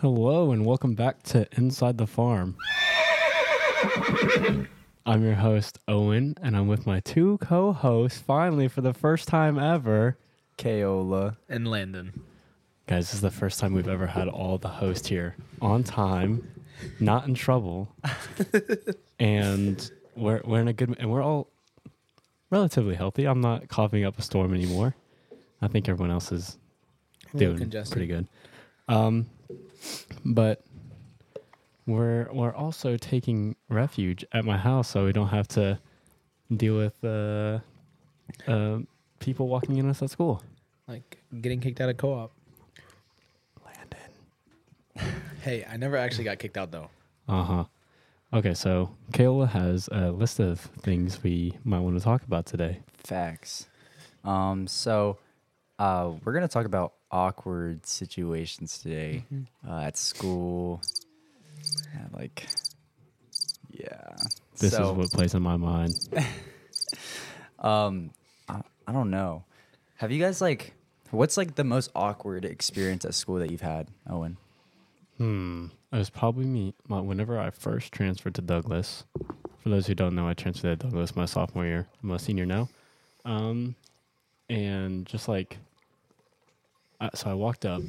Hello and welcome back to Inside the Farm. I'm your host, Owen, and I'm with my two co hosts finally for the first time ever. Keola. and Landin. Guys, this is the first time we've ever had all the hosts here on time, not in trouble. and we're, we're in a good, and we're all relatively healthy. I'm not coughing up a storm anymore. I think everyone else is doing congested. pretty good. Um, but we're we're also taking refuge at my house, so we don't have to deal with uh, uh, people walking in us at school. Like getting kicked out of co-op. Landin. Hey, I never actually got kicked out though. Uh huh. Okay, so Keola has a list of things we might want to talk about today. Facts. Um, so uh, we're gonna talk about awkward situations today uh, at school. Yeah, like, yeah. This so, is what plays in my mind. Um, I, I don't know. Have you guys like? What's like the most awkward experience at school that you've had, Owen? Hmm. It was probably me. My, whenever I first transferred to Douglass. For those who don't know, I transferred to Douglass my sophomore year. I'm a senior now. Um, and just like, I, so I walked up.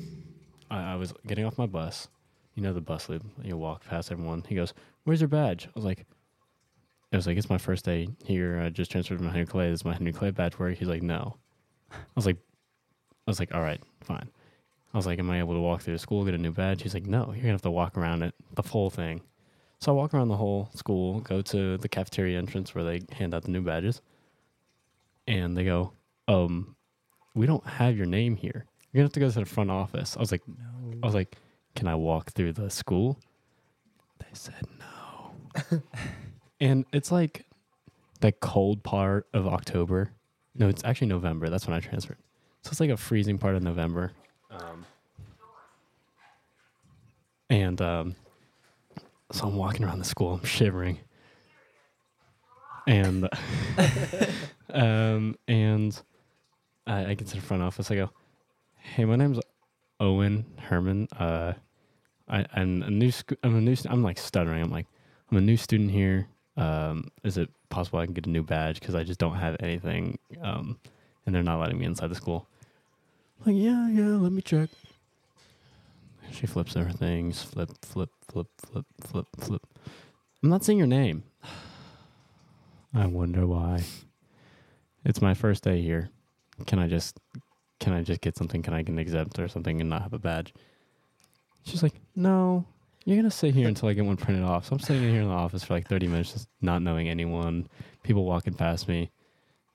I, I was getting off my bus. You know the bus loop. You walk past everyone. He goes, "Where's your badge?" I was like, "It was like it's my first day here. I just transferred from Henry Clay. This is my Henry Clay badge Where He's like, "No." I was like, I was like, "All right, fine." I was like, "Am I able to walk through the school, get a new badge?" He's like, "No, you're gonna have to walk around it, the whole thing." So I walk around the whole school, go to the cafeteria entrance where they hand out the new badges, and they go, "Um, we don't have your name here. You're gonna have to go to the front office." I was like, No. "I was like, can I walk through the school?" They said no, and it's like the cold part of October. No, it's actually November. That's when I transferred. So it's like a freezing part of November. Um, and um, so I'm walking around the school, I'm shivering. And um, and I, I get to the front office. I go, "Hey, my name's Owen Herman. Uh, I, I'm a new. Sc- I'm a new. St- I'm like stuttering. I'm like, I'm a new student here. Um, is it possible I can get a new badge? Because I just don't have anything. Um, and they're not letting me inside the school. Like, yeah, yeah. Let me check. She flips her things. Flip, flip, flip, flip, flip, flip. I'm not seeing your name. I wonder why. It's my first day here. Can I just can I just get something? Can I get an exempt or something and not have a badge? She's like, No, you're gonna sit here until I get one printed off. So I'm sitting here in the office for like 30 minutes, just not knowing anyone, people walking past me,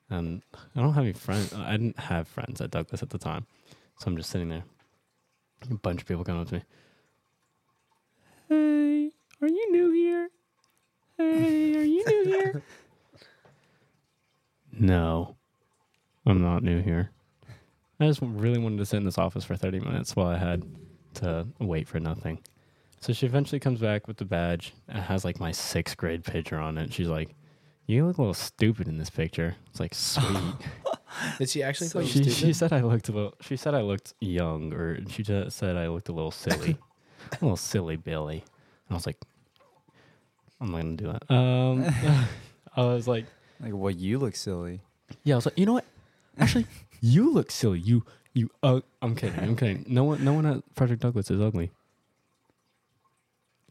and I don't have any friends. I didn't have friends at Douglass at the time, so I'm just sitting there. A bunch of people come up to me. Hey, are you new here? Hey, are you new here? no, I'm not new here. I just really wanted to sit in this office for 30 minutes while I had to wait for nothing. So she eventually comes back with the badge. It has like my sixth grade picture on it. She's like, "You look a little stupid in this picture." It's like sweet. Did she actually call you she, stupid? she said I looked a little. She said I looked young, or she just said I looked a little silly, a little silly Billy. And I was like, I'm not gonna do that. Um, I was like, Like, well, you look silly. yeah. I was like, you know what? Actually, you look silly. You, you. Uh, I'm kidding. I'm kidding. No one, no one at Frederick Douglass is ugly.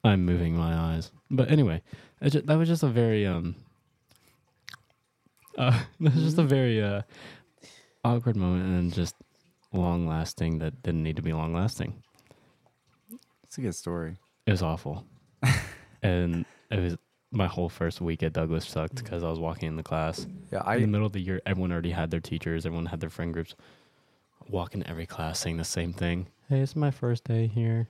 I'm moving my eyes, but anyway, it ju- that was just a very um. Uh, that was just a very uh, awkward moment and just long lasting that didn't need to be long lasting. It's a good story. It was awful, and it was my whole first week at Douglass sucked because I was walking in the class Yeah, in the middle of the year, everyone already had their teachers, everyone had their friend groups. Walk in every class saying the same thing. Hey, it's my first day here.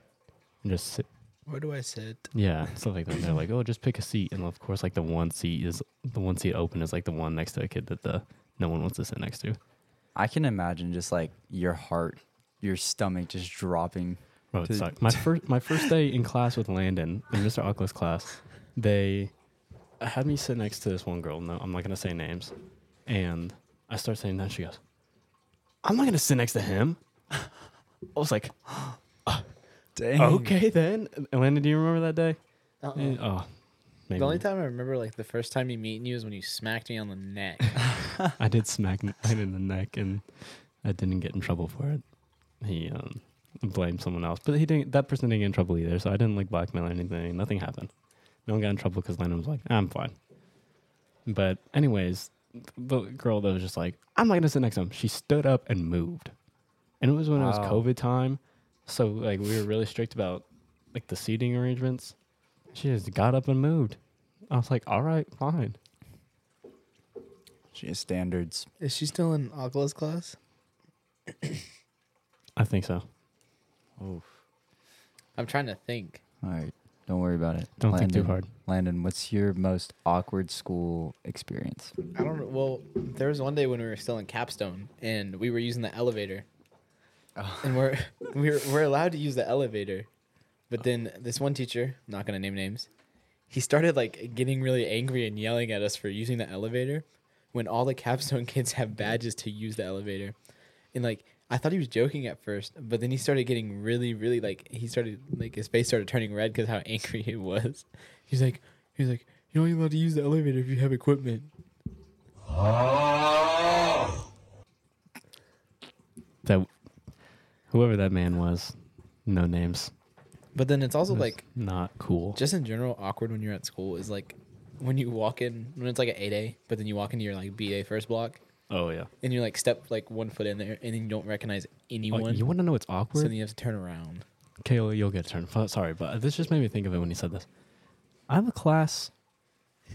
And just sit. Where do I sit? Yeah, stuff like that. They're like, oh, just pick a seat. And of course, like the one seat is the one seat open is like the one next to a kid that the no one wants to sit next to. I can imagine just like your heart, your stomach just dropping. Bro, it To- sucked. My first my first day in class with Landin in Mr. Ockla's class, they had me sit next to this one girl. No, I'm not gonna say names. And I start saying that. She goes, I'm not going to sit next to him. I was like, ah. Dang. okay then. Elena, do you remember that day? Uh-uh. Oh, maybe. The only time I remember, like the first time you meeting you, is when you smacked me on the neck. I did smack him in the neck, and I didn't get in trouble for it. He um, blamed someone else, but he didn't. That person didn't get in trouble either, so I didn't like blackmail or anything. Nothing happened. No one got in trouble because Landin was like, "I'm fine." But anyways, the girl that was just like, "I'm not gonna sit next to him," she stood up and moved, and it was when it was Wow. COVID time, so like we were really strict about like the seating arrangements. She just got up and moved. I was like, "All right, fine." She has standards. is she still in Akala's class? I think so. Oof. I'm trying to think. All right. Don't worry about it. Don't think too hard. Landin, what's your most awkward school experience? I don't know. Well, there was one day when we were still in Capstone and we were using the elevator, and we're we're we're allowed to use the elevator, but then this one teacher, not gonna name names, he started like getting really angry and yelling at us for using the elevator, when all the Capstone kids have badges to use the elevator, and like I thought he was joking at first, but then he started getting really really like he started like his face started turning red because how angry he was. He's like he's like you're only allowed to use the elevator if you have equipment. that whoever that man was, no names. But then it's also was like not cool. just in general awkward when you're at school is like when you walk in when it's like an 8A, but then you walk into your like BA first block oh yeah. and you like step like one foot in there and then you don't recognize Oh, anyone. you want to know what's so awkward? then you have to turn around. Keola, you'll get a turn. F- Sorry, but this just made me think of it when you said this. I have a class.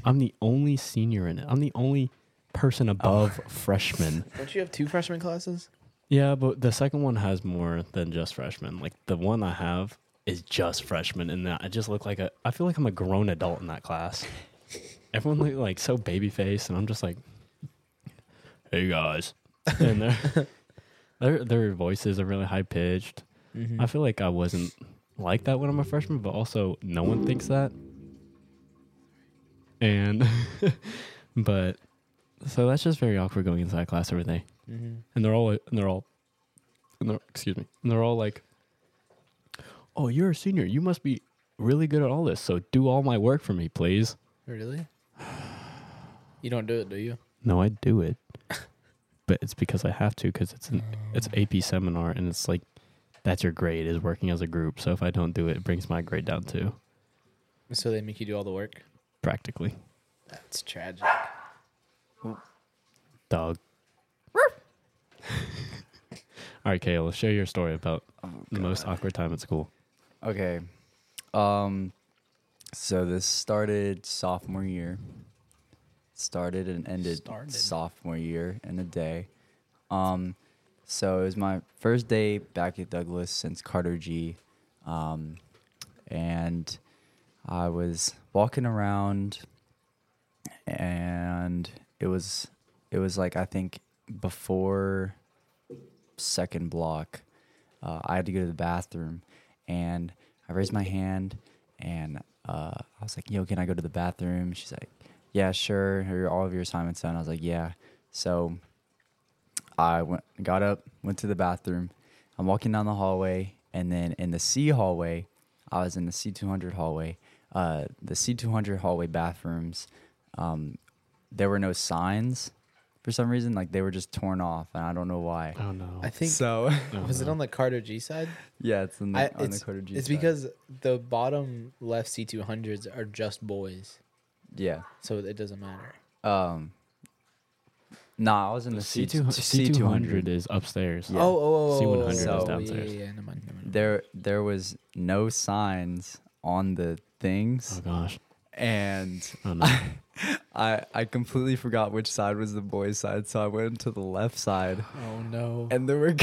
I'm the only senior in it. I'm the only person above oh. freshman. Don't you have two freshman classes? Yeah, but the second one has more than just freshmen. Like the one I have is just freshmen, and that I just look like a. I feel like I'm a grown adult in that class. Everyone look like so baby faced, and I'm just like, "Hey guys," and their their their voices are really high pitched. Mm-hmm. I feel like I wasn't like that when I'm a freshman, but also no one thinks that. And, but, so that's just very awkward going inside class every day Mm-hmm. and they're all and they're all and they're, excuse me and they're all like oh you're a senior you must be really good at all this so do all my work for me please Really? You don't do it, do you? no i do it but it's because i have to because it's an it's ap seminar and it's like that's your grade is working as a group so if i don't do it it brings my grade down too So they make you do all the work. practically That's tragic. dog all right keola share your story about the most awkward time at school Okay. Um so this started sophomore year. Started and ended Started. sophomore year in a day. Um so it was my first day back at Douglass since Carter G. Um and I was walking around and it was it was like I think before second block uh, I had to go to the bathroom and I raised my hand and uh, I was like, yo, can I go to the bathroom? She's like, yeah, sure. Are all of your assignments done? I was like, yeah. So I went, got up, went to the bathroom. I'm walking down the hallway, and then in the C hallway, I was in the C200 hallway. Uh, the C200 hallway bathrooms, um, there were no signs for some reason. Like they were just torn off, and I don't know why. oh no I think So Oh, was it on the Carter G side? yeah, it's in the, I, on it's the Carter G side. it's side. because the bottom left C two hundreds are just boys, yeah. so it doesn't matter. Um, nah, I was in the, C C two C two hundred is upstairs. Yeah. Oh, oh, oh, C100 oh, is oh, oh, downstairs. Yeah, yeah, yeah. Never mind, never mind. There, there was no signs on the things, Oh gosh. and Oh no. I, I completely forgot which side was the boys' side, so I went to the left side, Oh no. and there were.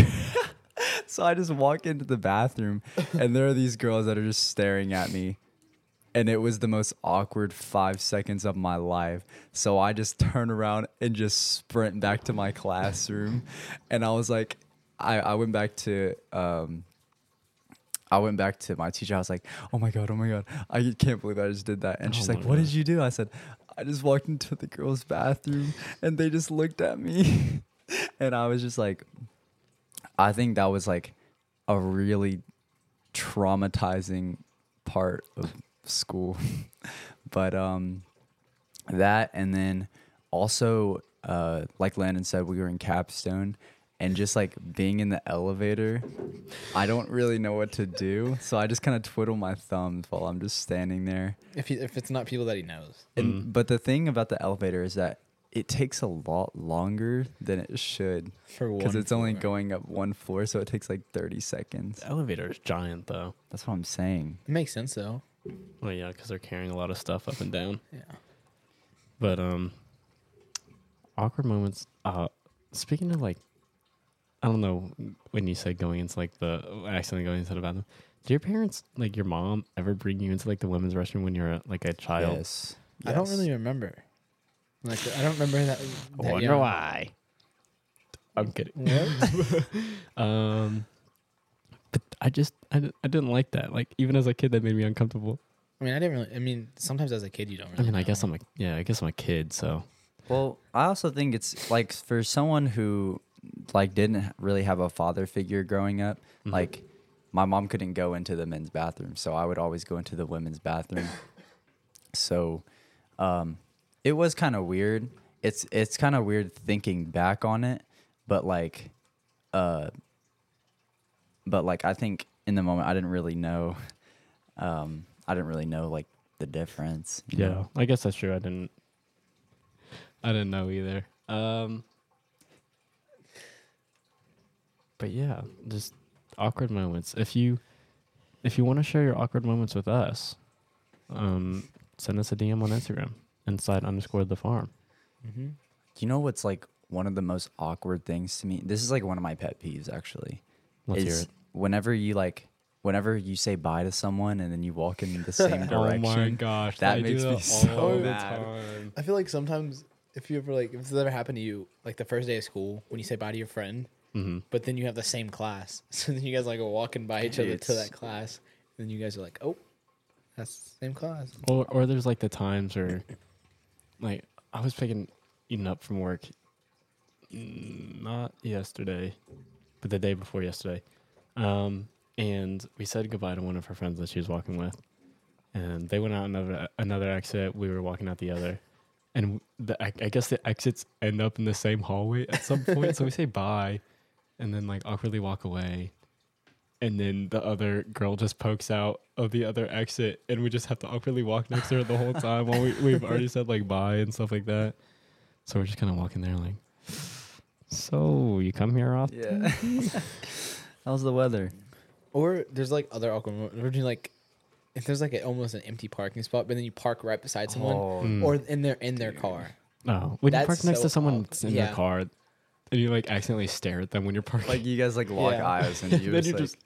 so I just walk into the bathroom, and there are these girls that are just staring at me. And it was the most awkward five seconds of my life. So I just turn around and just sprint back to my classroom. And I was like, I, I went back to um, I went back to my teacher. I was like, "Oh my god, oh my god, I can't believe I just did that." And Oh she's like, "What God. did you do?" I said, I just walked into the girls' bathroom and they just looked at me. and I was just like, I think that was like a really traumatizing part of school. but um that and then also uh like Landin said, we were in Capstone and just like being in the elevator, I don't really know what to do. So I just kind of twiddle my thumbs while I'm just standing there. If he, if it's not people that he knows. And but the thing about the elevator is that it takes a lot longer than it should For because one it's only going up one floor, so it takes like 30 seconds. The elevator is giant though. That's what I'm saying. It makes sense though. Well, yeah, because they're carrying a lot of stuff up and down. Yeah. But um, awkward moments. Uh, speaking of like, I don't know when you said going into like the accidentally going into the bathroom. Do your parents like your mom ever bring you into like the women's restroom when you're a, like a child? Yes. I don't Yes. really remember. Like I don't remember that. I that wonder young. why. I'm kidding. What? Um, but I just I, di- I didn't like that. Like even as a kid, that made me uncomfortable. I mean, I didn't really. I mean, sometimes as a kid, you don't. I Really mean, I guess. I'm a yeah. I guess I'm a kid, so Well, I also think it's like for someone who like didn't really have a father figure growing up, Mhm. like my mom couldn't go into the men's bathroom, so I would always go into the women's bathroom. so um it was kind of weird. It's it's kind of weird thinking back on it, but like uh but like I think in the moment I didn't really know um I didn't really know like the difference. yeah. know? I guess that's true. I didn't. I didn't know either. Um. But yeah, just awkward moments. If you, if you want to share your awkward moments with us, um, send us a DM on Instagram inside underscore the farm. Mhm. You know what's like one of the most awkward things to me? This is like one of my pet peeves actually. Let's hear is it. whenever you like whenever you say bye to someone and then you walk in the same direction. Oh my gosh, that I makes me all so the mad. I feel like sometimes if you ever like if this ever happened to you, like the first day of school when you say bye to your friend, hmm but then you have the same class, so then you guys like are walking by each other to that class, and then you guys are like, oh, that's the same class. Or or there's like the times where, like, I was picking Eden up from work, not yesterday, but the day before yesterday, um, and we said goodbye to one of her friends that she was walking with, and they went out another another exit. We were walking out the other, and the I, I guess the exits end up in the same hallway at some point. so we say bye, and then like awkwardly walk away. And then the other girl just pokes out of the other exit, and we just have to awkwardly walk next to her the whole time while we, we've already said like bye and stuff like that. So we're just kind of walking there, like, so you come here often? Yeah. How's the weather? Or there's like other awkward moments. Where you like, if there's like a, almost an empty parking spot, but then you park right beside someone, Oh, Mm. or in their in their car. No, when you park next so to someone awkward. that's in Yeah. their car, and you like accidentally stare at them when you're parking. Like you guys like lock Yeah. eyes and you then just, you like, just.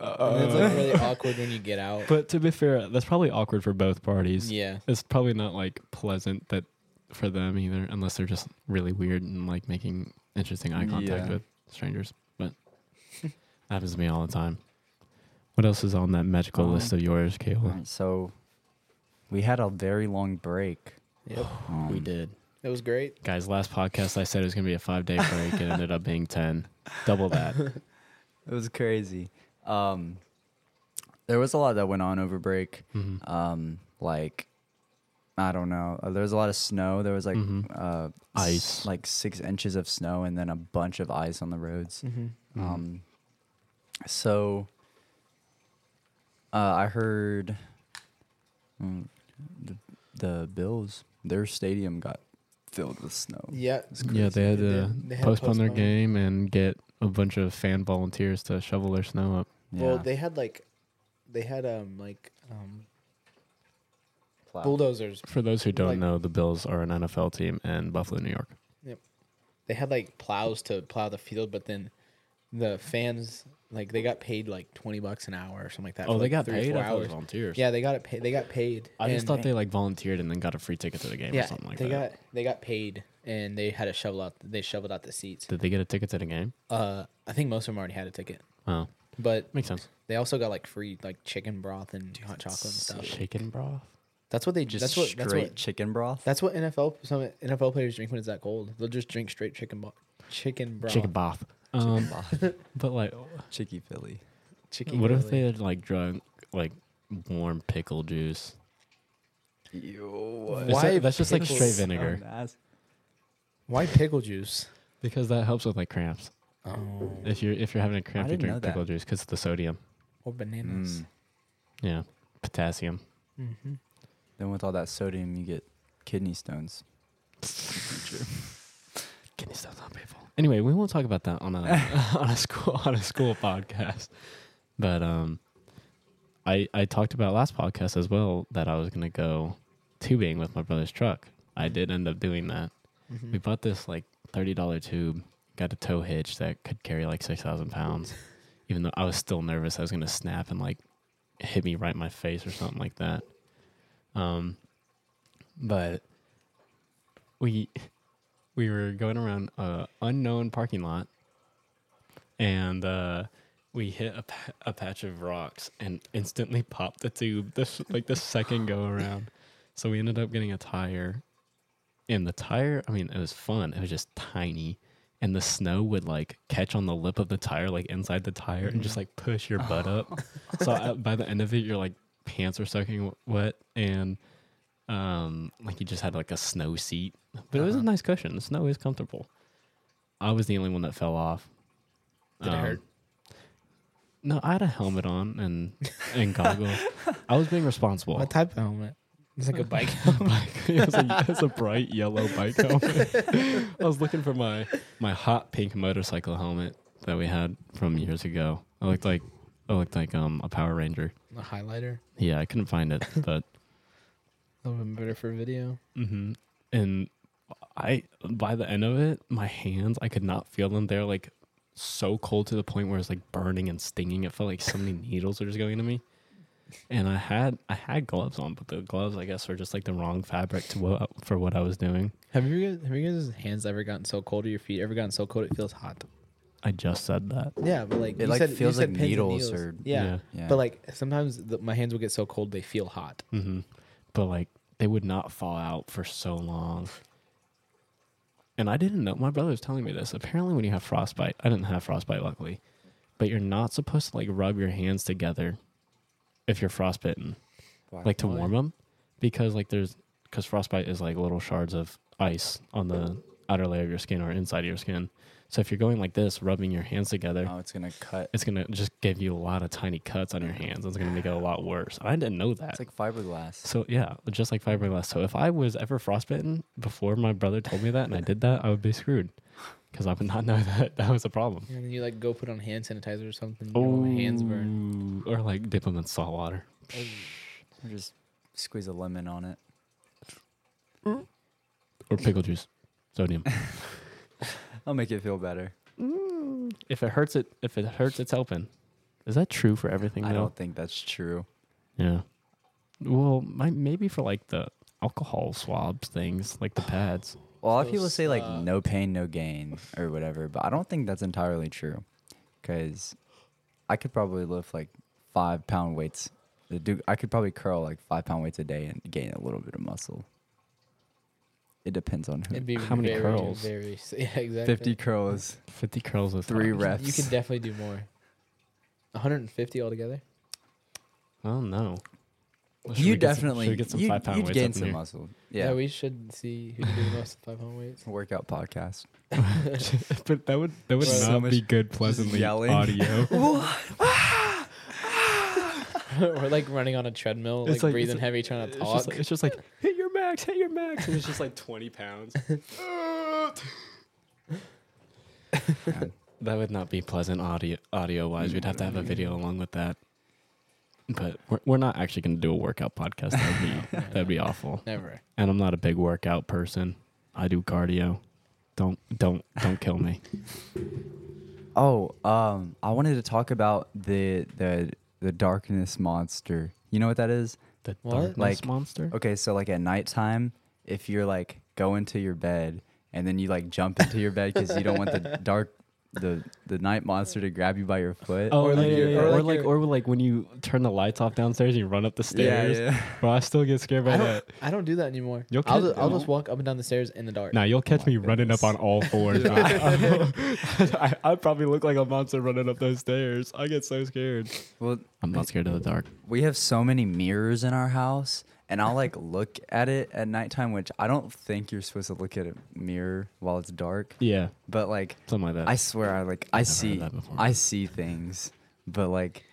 and it's like really awkward when you get out. But to be fair, that's probably awkward for both parties. yeah, It's probably not like pleasant that for them either, unless they're just really weird and like making interesting eye contact Yeah. with strangers. But that happens to me all the time. What else is on that magical list Um, of yours, Keola? Alright, so we had a very long break. yep, Um, We did. It was great. Guys, last podcast I said it was gonna be a five day break. it ended up being ten. Double that. It was crazy. Um, there was a lot that went on over break. Mhm. Um, like I don't know. Uh, there was a lot of snow. There was like Mhm. uh, Ice. s- like six inches of snow, and then a bunch of ice on the roads. Mm-hmm. Mhm. Um, so uh, I heard mm, the, the Bills, their stadium got filled with snow. Yeah, It's Yeah, they had They to did. They had to postpone their game and get a bunch of fan volunteers to shovel their snow up. Well, Yeah. they had like, they had um like um Plow. bulldozers. For those who don't Like- know, the Bills are an NFL team in Buffalo, New York. Yep, they had like plows to plow the field, but then the fans like they got paid like twenty bucks an hour or something like that. Oh, for, they like, got three or paid. four I thought it was hours. volunteers. Yeah, they got it. Paid. They got paid. I just and- thought they like volunteered and then got a free ticket to the game yeah, or something like they that. got they got paid and they had to shovel out. They shoveled out the seats. Did they get a ticket to the game? Uh, I think most of them already had a ticket, Oh, but makes sense. they also got like free like chicken broth and hot chocolate and stuff. Chicken broth. That's what they Just that's what straight that's what chicken broth. that's what NFL some NFL players drink when it's that cold. They'll just drink straight chicken broth. chicken broth. Chicken bath. Chicken Um, but like, Chicky Philly. Chicken what if they had like drunk like warm pickle juice? Ew. It's Why like- that's just like pickles? straight vinegar Why pickle juice? because that helps with like cramps. Oh, If you're if you're having a cramp, you didn't know drink that. pickle juice because of the sodium. or bananas. Mm. Yeah, potassium. Mm-hmm. Then with all that sodium, you get kidney stones. Kidney stones on people. Anyway, we won't talk about that on a on a school on a school podcast. But um, I I talked about last podcast as well that I was gonna go tubing with my brother's truck. I did end up doing that. Mm-hmm. We bought this like thirty dollar tube, got a tow hitch that could carry like six thousand pounds. Even though I was still nervous, I was gonna snap and like hit me right in my face or something like that. Um, but we we were going around a unknown parking lot, and uh, we hit a, pa- a patch of rocks and instantly popped the tube. This like the second go around, so we ended up getting a tire. And the tire, I mean, it was fun. It was just tiny, and the snow would like catch on the lip of the tire, like inside the tire, and just like push your butt up. so uh, by the end of it, your like pants are soaking wet, and um, like you just had like a snow seat, but it was a Uh-huh. nice cushion. The snow is comfortable. I was the only one that fell off. Did it hurt? No, I had a helmet on and and goggles. I was being responsible. What type of helmet? It's like a bike. bike. it, was a, it a bright yellow bike helmet. I was looking for my my hot pink motorcycle helmet that we had from years ago. I looked like I looked like um a Power Ranger. a highlighter. Yeah, I couldn't find it, but little bit better for video. hmm and I by the end of it, my hands I could not feel them. They're like so cold to the point where it's like burning and stinging. It felt like so many needles were just going to me. And I had I had gloves on, but the gloves I guess were just like the wrong fabric to what for what I was doing. Have you guys, have you guys' hands ever gotten so cold or your feet ever gotten so cold it feels hot? I just said that. Yeah, but like It you like said, feels said like pins and needles or- yeah. Yeah. Yeah. But like sometimes the, my hands will get so cold they feel hot. hmm But like they would not fall out for so long. And I didn't know. My brother was telling me this. Apparently, when you have frostbite, I didn't have frostbite, luckily, but you're not supposed to like rub your hands together if you're frostbitten, like to warm them, because like there's because frostbite is like little shards of ice on the outer layer of your skin or inside of your skin. So if you're going like this, rubbing your hands together, oh, it's gonna cut. it's gonna just give you a lot of tiny cuts on your hands. It's gonna make it a lot worse. I didn't know that. It's like fiberglass. So yeah, just like fiberglass. So if I was ever frostbitten before my brother told me that and I did that, I would be screwed because I would not know that that was a problem. And then you like go put on hand sanitizer or something. Oh, my hands burn. Or like dip them in salt water. Or just squeeze a lemon on it. Or pickle juice, sodium. I'll make it feel better. Mm. if it hurts, it if it hurts, it's helping. Is that true for everything? I though? don't think that's true. Yeah. Well, my, maybe for like the alcohol swabs things, like the pads. Well, a lot of people say like no pain, no gain or whatever, but I don't think that's entirely true. Because I could probably lift like five pound weights. The dude, I could probably curl like five pound weights a day and gain a little bit of muscle. It depends on who. It'd be How many very, curls? Very, yeah, exactly. 50 curls. 50 curls with Three reps. You can definitely do more. 150 altogether. Oh no. Well, should You we get some- definitely should we get some you'd, five pound you'd weights gain up in some here? muscle. Yeah. Yeah, we should see who can do the most five pound weights. workout podcast. but that would that would Bro, not so much be good pleasantly yelling. audio. Ah! Ah! or like running on a treadmill, like, like- breathing it's- heavy, trying to It's talk. just, like, it's just like hit your max, hit your max, and it's just like twenty pounds. that would not be pleasant audio audio wise. We'd have to have a video along with that. But we're, we're not actually going to do a workout podcast. That'd be that'd be awful. Never. And I'm not a big workout person. I do cardio. Don't don't don't kill me. Oh, um, I wanted to talk about the the the darkness monster. You know what that is? The What? darkness Like- monster. Okay, so like at nighttime, if you're like going to your bed and then you like jump into your bed because you don't want the dark the the night monster to grab you by your foot. Oh, Or yeah, like yeah, your- yeah. or Or like like, or like when you turn the lights off downstairs and you run up the stairs. yeah. yeah. Bro, I still get scared by I that. don't, I don't do that anymore. You'll I'll, just, I'll just walk up and down the stairs in the dark. Now you'll catch my me running up on all fours. I, I, I probably look like a monster running up those stairs. I get so scared. Well, I'm not scared of the dark. we have so many mirrors in our house, and I'll like look at it at nighttime, which I don't think you're supposed to look at a mirror while it's dark. Yeah, But like, something like that. I swear, I like I I've see. I see things, but like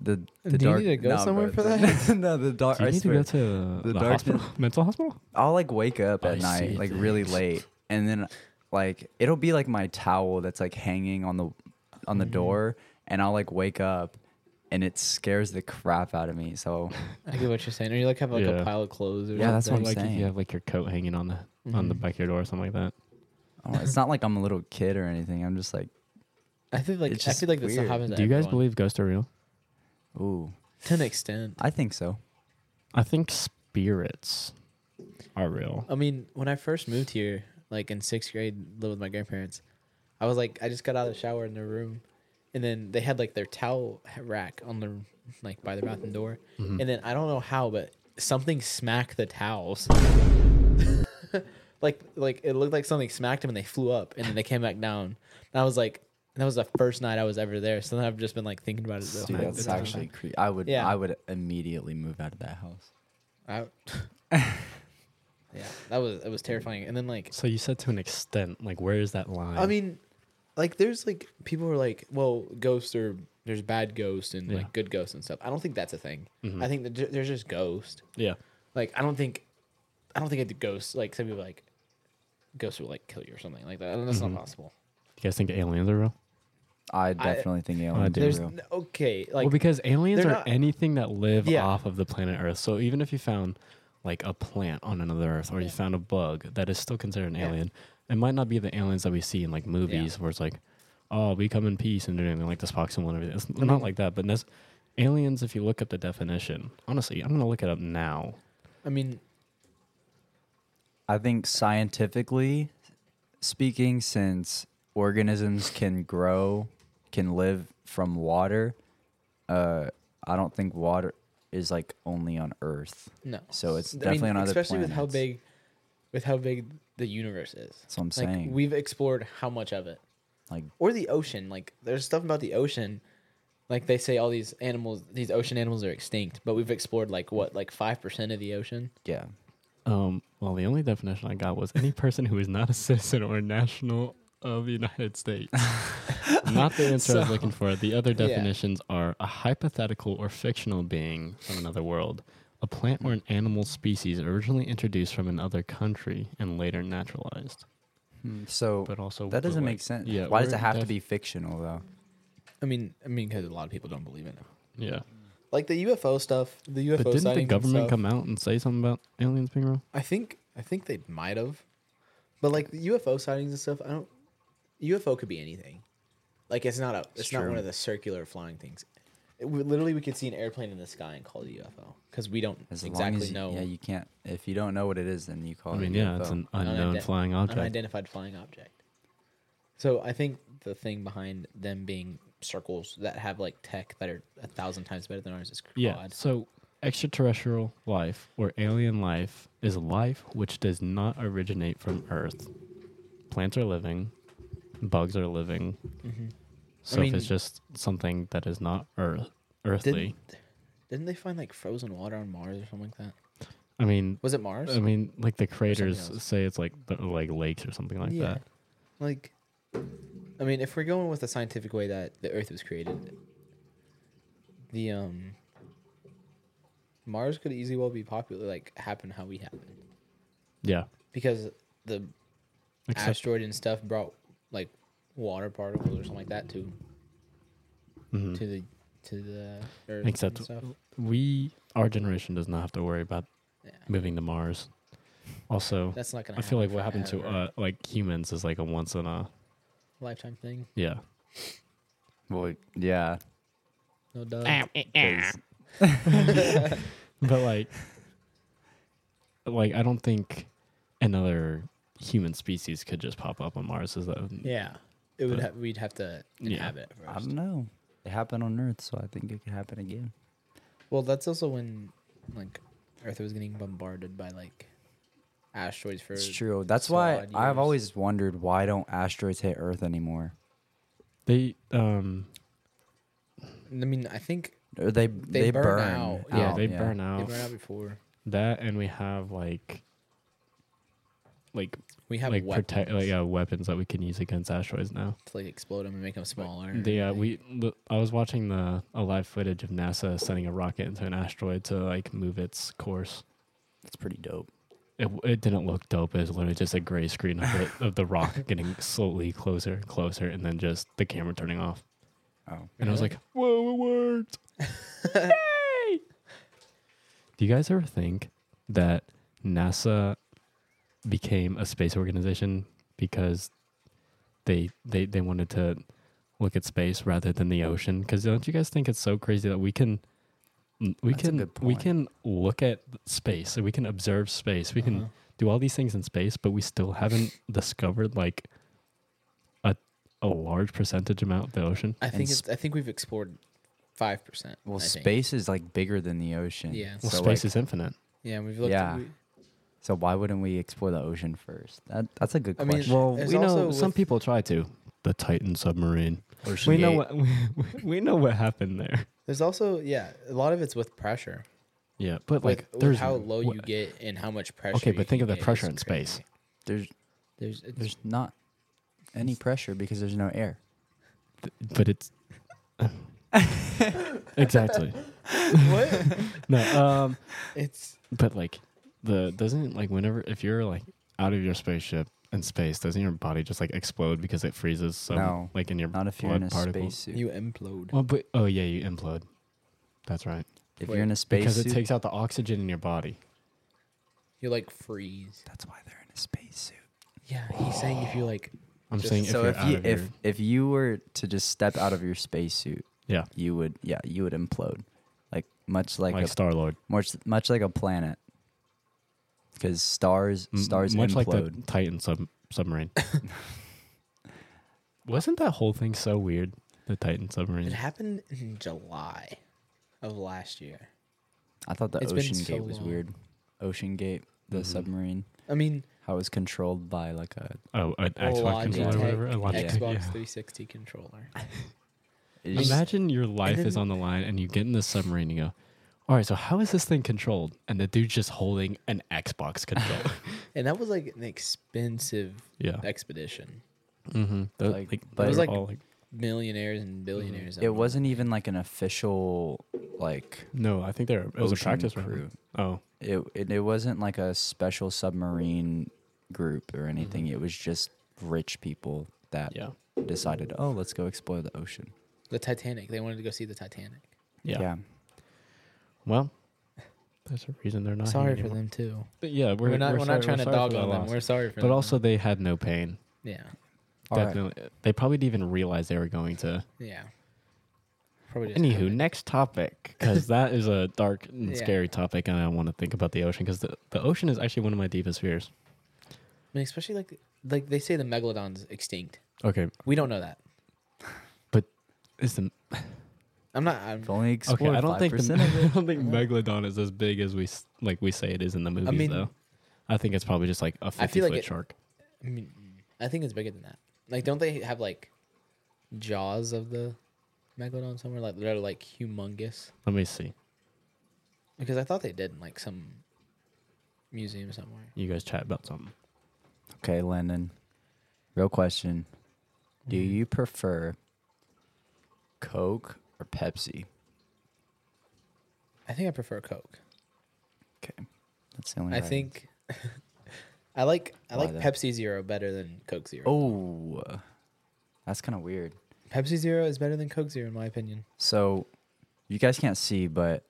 the the Do you need to go no, somewhere bro, for that? no, the dark. Do you I need swear. to go to The the, dark- hospital, mental hospital? I'll like wake up I at night, see like really late, and then like it'll be like my towel that's like hanging on the on the Mhm. door, and I'll like wake up, and it scares the crap out of me. So I get what you're saying. Or you like have like Yeah. a pile of clothes or Yeah, that's something. what I'm like if saying. you have like your coat hanging on the on the Mhm. back of your door or something like that. I don't know, it's not like I'm a little kid or anything. I'm just like, I feel like It's I just feel like this stuff weird. happens. To Do you guys everyone. believe ghosts are real? ooh, to an extent? I think so. I think spirits are real. I mean, when I first moved here, like in sixth grade, lived with my grandparents, I was like, I just got out of the shower in their room, and then they had like their towel rack on the like by the bathroom door, Mhm. and then I don't know how, but something smacked the towels. like like it looked like something smacked them and they flew up and then they came back down. And I was like, that was the first night I was ever there. So then I've just been like thinking about it. The Dude, whole that's time. actually creepy. I would, Yeah. I would immediately move out of that house. I, yeah, that was it was terrifying. And then like So you said to an extent, like where is that line? I mean, like there's like people are like, well, ghosts are there's bad ghosts and Yeah. like good ghosts and stuff. I don't think that's a thing. Mhm. I think that ju- there's just ghosts. yeah, Like I don't think, I don't think it's ghosts. Like some people like, ghosts will like kill you or something like that. That's not possible. you guys think aliens are real? I definitely think aliens are There's real. n- okay, like well, because aliens they're not- anything that live Yeah. off of the planet Earth. So even if you found like a plant on another Earth, or you found a bug, that is still considered an Yeah. alien. It might not be the aliens that we see in like movies, where it's like, oh, we come in peace and do anything like the Spock symbol and everything. It's not like that. But that's, aliens, if you look up the definition, honestly, I'm gonna look it up now. I mean, I think scientifically speaking, since organisms can grow, can live from water, uh, I don't think water is like only on Earth. no. So it's I mean, definitely on other especially with how planets. big, with how big the universe is. That's what I'm Like saying. we've explored how much of it. like or the ocean. Like there's stuff about the ocean. Like they say all these animals, these ocean animals are extinct, but we've explored like what, like five percent of the ocean. yeah, Um, well, the only definition I got was any person who is not a citizen or national of the United States. not the answer I was looking for. The other Yeah. definitions are a hypothetical or fictional being from another world, a plant or an animal species originally introduced from another country and later naturalized. Hmm, so But also, that doesn't like, make sense. Yeah, Why does it have to be fictional though? I mean, I mean, because a lot of people don't believe in it. Yeah, Like the UFO stuff, the UFO but didn't the government come out and say something about aliens being real? I think, I think they might have, but like the UFO sightings and stuff, I don't. UFO could be anything. Like it's not a, it's, It's not one of the circular flying things. It, we, literally, we could see an airplane in the sky and call it a UFO because we don't As exactly long as you, know yeah, you can't. If you don't know what it is, then you call I it. I mean, a yeah, it's an unknown Unident- flying object. unidentified flying object. So I think the thing behind them being circles that have like tech that are a thousand times better than ours is Yeah. odd. So extraterrestrial life or alien life is life which does not originate from Earth. Plants are living, bugs are living. Mm-hmm. So if it's just something that is not Earth, earthly, Didn't, didn't they find like frozen water on Mars or something like that? I mean, Was it Mars? I mean, like the craters say it's like the, like lakes or something like yeah. that. Like, I mean, if we're going with the scientific way that the Earth was created, the um Mars could easily well be popular, like happen how we happen, Yeah. because the Except, asteroid and stuff brought like water particles or something like that to Mhm. to the to the Earth Except and stuff. we, our generation, does not have to worry about Yeah. moving to Mars. Also, That's not gonna. I feel like what happened to uh, like humans is like a once in a lifetime thing. yeah. Well, yeah. No doubt. 'cause- but like like i don't think another human species could just pop up on mars is that Yeah. It would But- have we'd have to Yeah. inhabit it I don't know. It happened on Earth, so I think it could happen again. Well, that's also when like Earth was getting bombarded by like asteroids for It's true. That's so why odd I've always wondered why don't asteroids hit Earth anymore? They um I mean, I think Or they they, burn burn, out. yeah, out, they burn they out. burned out before. That and we have like like We have like weapons protect like uh, weapons that we can use against asteroids now. to like explode them and make them smaller. The uh, and we I was watching the a live footage of NASA sending a rocket into an asteroid to like move its course. That's pretty dope. It it didn't look dope. It was literally just a gray screen of the, of the rocket getting slowly closer and closer, and then just the camera turning off. Oh, And I was like, "Whoa, it worked!" Yay! Do you guys ever think that NASA became a space organization because they they they wanted to look at space rather than the ocean? Because don't you guys think it's so crazy that we can we That's can we can look at space, so we can observe space, we can Uh-huh. do all these things in space, but we still haven't discovered like a a large percentage amount of the ocean. I think sp- it's, I think we've explored five percent. well, space is like bigger than the ocean. Yeah. Well, so space like, is infinite. Yeah, we've looked. Yeah. At, we, so why wouldn't we explore the ocean first? That that's a good I mean, question. Well, There's we know some with- people try to. The Titan submarine. Ocean we know Gate. what we, we know what happened there. there's also yeah, a lot of it's with pressure. Yeah, but With, like with there's how low you wh- get and how much pressure. Okay, you but think can of the get pressure is in space. There's There's it's, there's not any pressure because there's no air. but it's exactly what? no. Um, It's but like the doesn't like whenever if you're like out of your spaceship in space, doesn't your body just like explode because it freezes? So No, like in your Not if you're blood in a particles. spacesuit. you implode. Well, but oh yeah, you implode. That's right. If Wait, you're in a space Because spacesuit, it takes out the oxygen in your body. You like freeze. that's why they're in a spacesuit. Yeah, he's saying if you like. I'm Just- saying if so you're if out you of if your if you were to just step out of your spacesuit, yeah, you would yeah you would implode, like much like, like, a Star Lord, much much like a planet. Because stars stars much like implode. the Titan sub- submarine. Wasn't that whole thing so weird? The Titan submarine. It happened in July of last year. I thought the It's been Ocean so Gate was long. weird. OceanGate, the Mhm. submarine, I mean, how it was controlled by like a. Oh, an a Xbox controller or Logitech whatever. A Logitech, Xbox yeah. 360 controller. it just- Imagine your life is then- on the line and you get in the submarine and you go, all right, so how is this thing controlled? And the dude's just holding an Xbox controller. And that was like an expensive yeah. expedition. Mm-hmm. Like, Like, but- It was like- all like, Millionaires and billionaires. it wasn't even like an official like no, I think they're, it was a practice run. crew. Oh, It, it it wasn't like a special submarine group or anything. Mhm. It was just rich people that yeah. decided, oh, let's go explore the ocean. the Titanic. They wanted to go see the Titanic. Yeah. Well, there's a reason they're not sorry here for anymore. them too. But yeah, we're, We're, not. We're, sorry- not trying to sorry dog for on them. loss. We're sorry for them, But them. also, they had no pain. yeah, All right. Definitely. They probably didn't even realize they were going to. yeah. Probably just Anywho, happened. next topic, because that is a dark and Yeah. scary topic, and I don't want to think about the ocean because the, the ocean is actually one of my deepest fears. I mean, especially like like they say the megalodon's extinct. Okay, We don't know that. is the I'm not. I'm, We've only okay? explored I don't think the, 5% I don't think megalodon is as big as we s- like we say it is in the movies, mean- though. I think it's probably just like a fifty feel like foot it- shark. I mean, I think it's bigger than that. Like, don't they have like jaws of the megalodon somewhere? Like they're like humongous. Let me see. Because I thought they did in like some museum somewhere. You guys chat about something. Okay, Landin. Real question. Do Mhm. you prefer Coke or Pepsi? I think I prefer Coke. Okay. That's the only I right think I like I Why like though? Pepsi Zero better than Coke Zero. Oh, that's kind of weird. Pepsi Zero is better than Coke Zero in my opinion. So, you guys can't see, but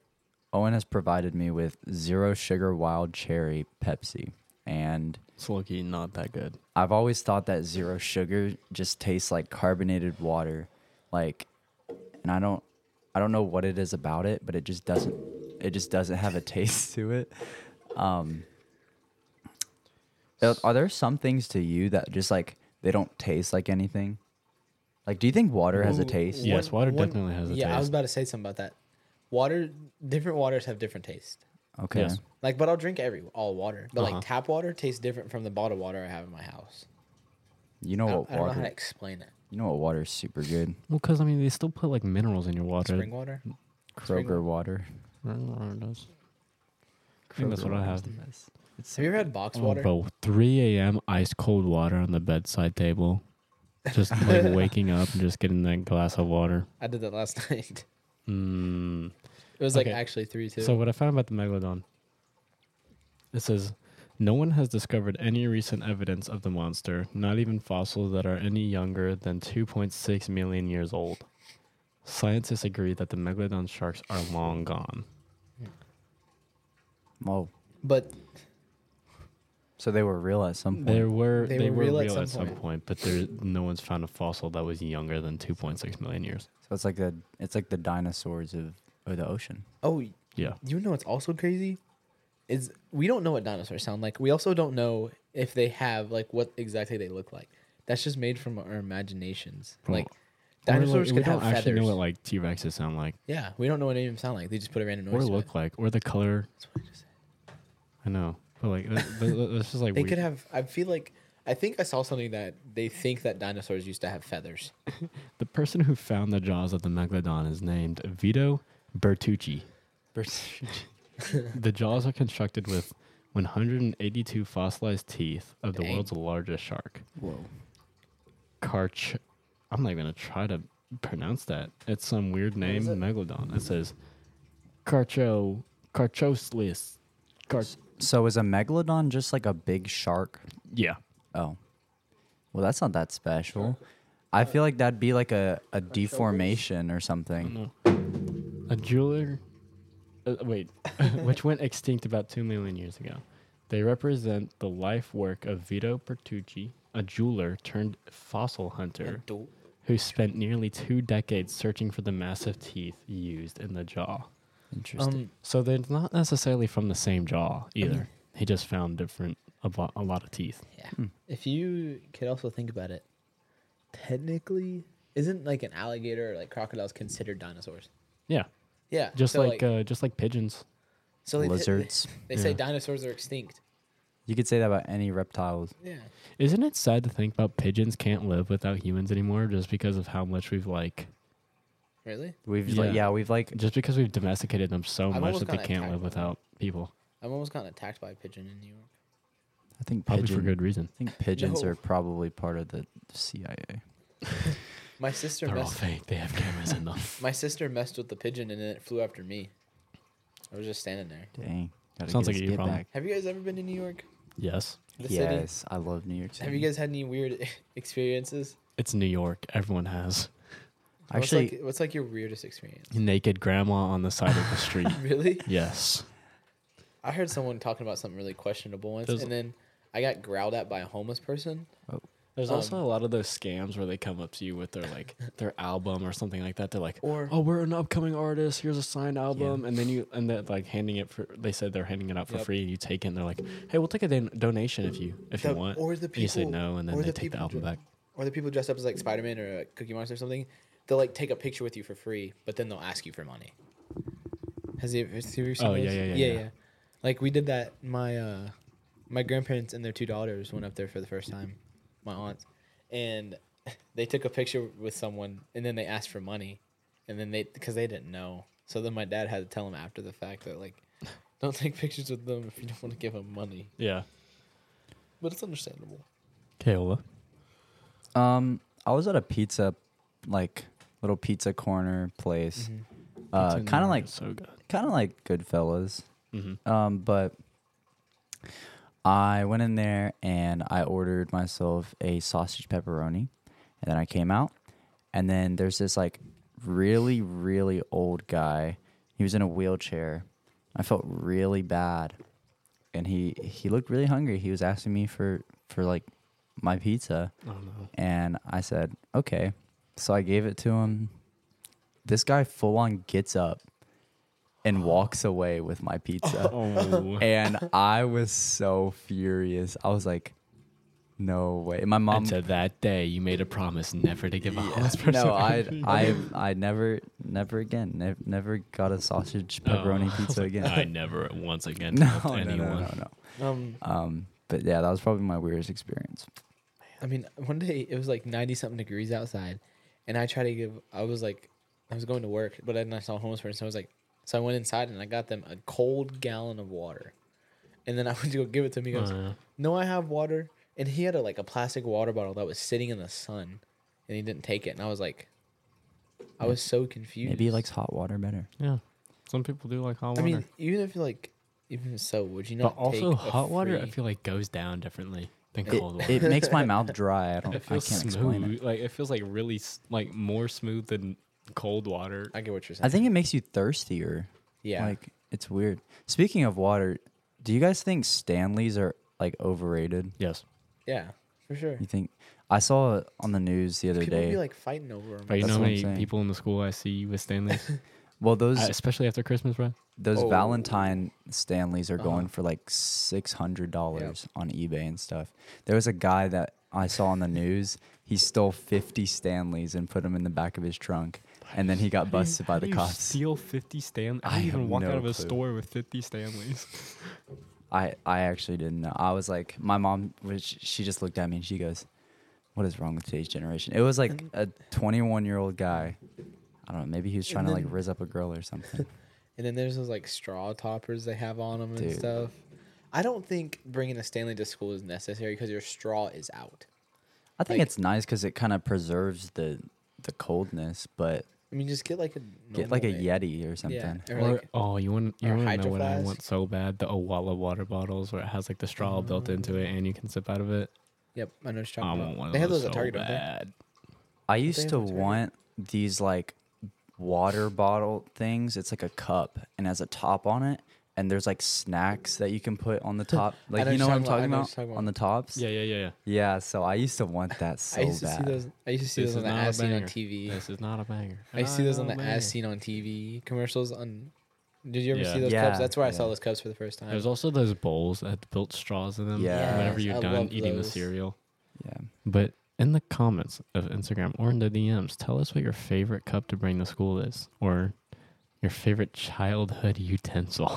Owen has provided me with zero sugar wild cherry Pepsi. And It's low-key not that good. I've always thought that zero sugar just tastes like carbonated water. Like, and I don't, I don't know what it is about it, but it just doesn't, it just doesn't have a taste to it. Um, are- are there some things to you that just like they don't taste like anything? Like, do you think water has a Ooh, taste? Yes, water definitely has a taste. yeah, I was about to say something about that. Water, different waters have different taste. Okay. Yes. Like, but I'll drink every all water. But Uh-huh. like tap water tastes different from the bottled water I have in my house. You know I, what I don't know how to explain it. You know what water is super good? Well, because I mean, they still put like minerals in your water. Spring water. Spring Kroger water. Spring does. I think that's what I have. It's Have you ever had box Oh, water? bro, 3 a.m. ice cold water on the bedside table. Just like waking up and just getting that glass of water. I did that last night. Mm. It was like Okay. actually three too. So what I found about the megalodon, it says, no one has discovered any recent evidence of the monster, not even fossils that are any younger than 2.6 million years old. Scientists agree that the megalodon sharks are long gone. Whoa. but So they were real at some point. There were They they, were were real real, at at some some point. point, but there no one's found a fossil that was younger than 2.6 million years. so it's like the it's like the dinosaurs of, of the ocean. oh, Yeah. you know what's also crazy? Is we don't know what dinosaurs sound like. We also don't know if they have like what exactly they look like. That's just made from our imaginations. Bro, like dinosaurs we could have don't actually feathers. know what like T Rexes sound like yeah, we don't know what any of them sound like. They just put a random noise. or to it. look like or the color. That's what I just said. I know, but like this is like They weird. could have. I feel like I think I saw something that they think that dinosaurs used to have feathers. The person who found the jaws of the megalodon is named Vito Bertucci. Bertucci. The jaws are constructed with 182 fossilized teeth of the world's largest shark. Whoa. Karch. I'm not even gonna try to pronounce that. It's some weird name, it? megalodon. It says Karcho Karchoslis. Kar- So is a megalodon just like a big shark? yeah. Oh. Well, that's not that special. I feel like that'd be like a, a deformation or something. A jeweler. Uh, wait, which went extinct about two million years ago. They represent the life work of Vito Bertucci, a jeweler turned fossil hunter who spent nearly two decades searching for the massive teeth used in the jaw. Interesting. Um, So they're not necessarily from the same jaw either. he just found different a lot, a lot of teeth. yeah. Hmm. If you could also think about it, technically, isn't like an alligator or like crocodiles considered dinosaurs? Yeah, Yeah. just so, like, uh, just like pigeons. so they- Lizards. They, say Yeah. dinosaurs are extinct. You could say that about any reptiles. Yeah. Isn't it sad to think about pigeons can't live without humans anymore just because of how much we've like Really? We've like Yeah. yeah, we've like just because we've domesticated them so I've much almost that they gotten can't attacked live by them. without people. I've almost gotten attacked by a pigeon in New York. I think Probably pigeon, for good reason. I think pigeons No. are probably part of the CIA. My sister They're all messed. fake. They have cameras in them. My sister messed with the pigeon and then it flew after me. I was just standing there. Dang. Gotta Sounds get like his a you get problem. back. Have you guys ever been to New York? Yes, The city? Yes, I love New York City. Have you guys had any weird experiences? it's New York. Everyone has actually? what's like, what's like your weirdest experience? naked grandma on the side of the street. really? yes. I heard someone talking about something really questionable once, There's- and then I got growled at by a homeless person. Oh. There's Um, also a lot of those scams where they come up to you with their like their album or something like that. They're like, Or "Oh, we're an upcoming artist. Here's a signed album," and then you and they're like handing it for. They said they're handing it out for Yep. free, and you take it. and They're like, "Hey, we'll take a don- donation if you if the, you want." or the And you say people, no, and then or they the take the people album dre- back. or the people dressed up as like Spider Man or a Cookie Monster or something. They'll like take a picture with you for free, but then they'll ask you for money. Has he? Has he ever seen Oh, yeah, yeah, yeah, yeah, yeah. Like we did that. My uh, my grandparents and their two daughters went up there for the first time. My aunts, and they took a picture with someone, and then they asked for money, and then they because they didn't know. So then my dad had to tell them after the fact that like, don't take pictures with them if you don't want to give them money. Yeah. But it's understandable. Keola. Um, I was at a pizza, like little pizza corner place. Uh, kind of like so good. kind of like Goodfellas. Mm-hmm. Um, but I went in there and I ordered myself a sausage pepperoni, and then I came out, and then there's this like really really old guy. He was in a wheelchair. I felt really bad, and he he looked really hungry. He was asking me for for like my pizza, Oh no. and I said okay. So I gave it to him. This guy full on gets up and walks away with my pizza. Oh. And I was so furious. I was like, No way. My mom and to that day, you made a promise never to give a Yeah. homeless person. No, I. I I never never again. Never, never got a sausage pepperoni Oh, pizza again. I never once again no, helped no, no, no, no. Um, Um, but yeah, that was probably my weirdest experience. I mean, one day it was like ninety something degrees outside, and I tried to give. I was like, I was going to work, but then I saw a homeless person. So I was like, so I went inside and I got them a cold gallon of water, and then I went to go give it to him. He goes, oh, yeah. "No, I have water," and he had a, like a plastic water bottle that was sitting in the sun, and he didn't take it. And I was like, I was so confused. Maybe he likes hot water better. yeah. Some people do like hot water. I mean, even if you like, even so, would you not? but also take a hot water, I free- feel like goes down differently than It, cold water. it makes my mouth dry. I don't. It I feels can't explain smooth. it. Like it feels like really s- like more smooth than cold water. I get what you're saying. I think it makes you thirstier. yeah. Like it's weird. Speaking of water, do you guys think Stanleys are like overrated? Yes. yeah, for sure. You think? I saw it on the news the other People day. be like fighting over them. But you That's know how what I'm many saying. people in the school I see with Stanley's, well, those Uh, especially after Christmas, bro. those Oh. Valentine Stanleys are Uh-huh. going for like six hundred dollars on eBay and stuff. There was a guy that I saw on the news. He stole fifty Stanleys and put them in the back of his trunk, and then he got busted by the cops. Steal fifty Stanleys. I I even walk no out of a clue. store with fifty Stanleys. I I actually didn't know. I was like, my mom, which she just looked at me and she goes, "What is wrong with today's generation?" It was like a 21 year old guy. I don't know. Maybe he was trying to like then- riz up a girl or something. And then there's those like straw toppers they have on them and stuff. I don't think bringing a Stanley to school is necessary because your straw is out. I think Like- it's nice because it kind of preserves the the coldness, but I mean, just get like a get like a Yeti or something. Yeah, or, Or like oh, you want you want to know what I want so bad? The Owala water bottles where it has like the straw built into it and you can sip out of it. yep, I know what you're I talking want about. one of They have those those at so Target, bad. I used to want these like water bottle things. It's like a cup and has a top on it, and there's like snacks that you can put on the top. Like know you know what what I'm talking talking about. I know about, what you're talking on the tops. Yeah, yeah, yeah, yeah. Yeah, so I used to want that so I used to bad. see those. I used to see This those on the not a as seen on. TV. This is not a banger. I used to see those on the Not a as seen on TV commercials on. Did you ever Yeah. see those Yeah, cups? That's where I saw those cups for the first time. There's also those bowls that had built straws in them. Yeah. Whenever you're I done love eating the cereal. Yeah. But in the comments of Instagram or in the DMs, tell us what your favorite cup to bring to school is, or your favorite childhood utensil.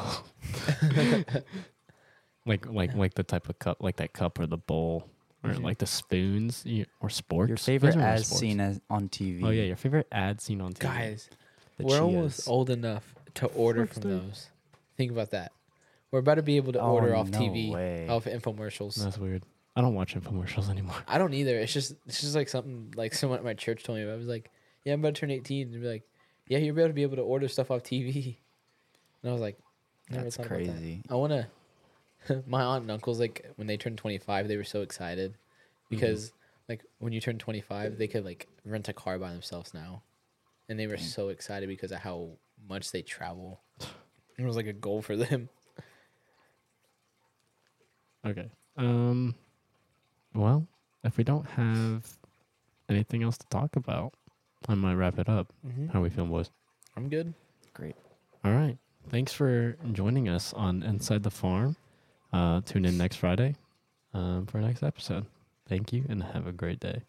like like like the type of cup, like that cup or the bowl, or Mhm. like the spoons you- or sporks. Your You favorite guys remember as sporks? seen as on TV. Oh yeah, your favorite ad seen on TV. Guys, the we're almost Cheetos. old enough to order Forks from too. those. Think about that. We're about to be able to Oh, order off no TV, way. off infomercials. That's weird. I don't watch infomercials anymore. I don't either. It's just it's just like something like someone at my church told me. About. I was like, "Yeah, I'm about to turn 18," and be like, "Yeah, you're able to be able to order stuff off TV." And I was like, never That's thought about that. crazy. I want to. my aunt and uncles like when they turned 25, they were so excited because like when you turn 25, they could like rent a car by themselves now, and they were Dang. so excited because of how much they travel. It was like a goal for them. Okay. Um. Well, if we don't have anything else to talk about, I might wrap it up. Mm-hmm. How we feeling, boys? I'm good. Great. All right. Thanks for joining us on Inside the Farm. Uh, tune in next Friday um, for our next episode. Thank you and have a great day.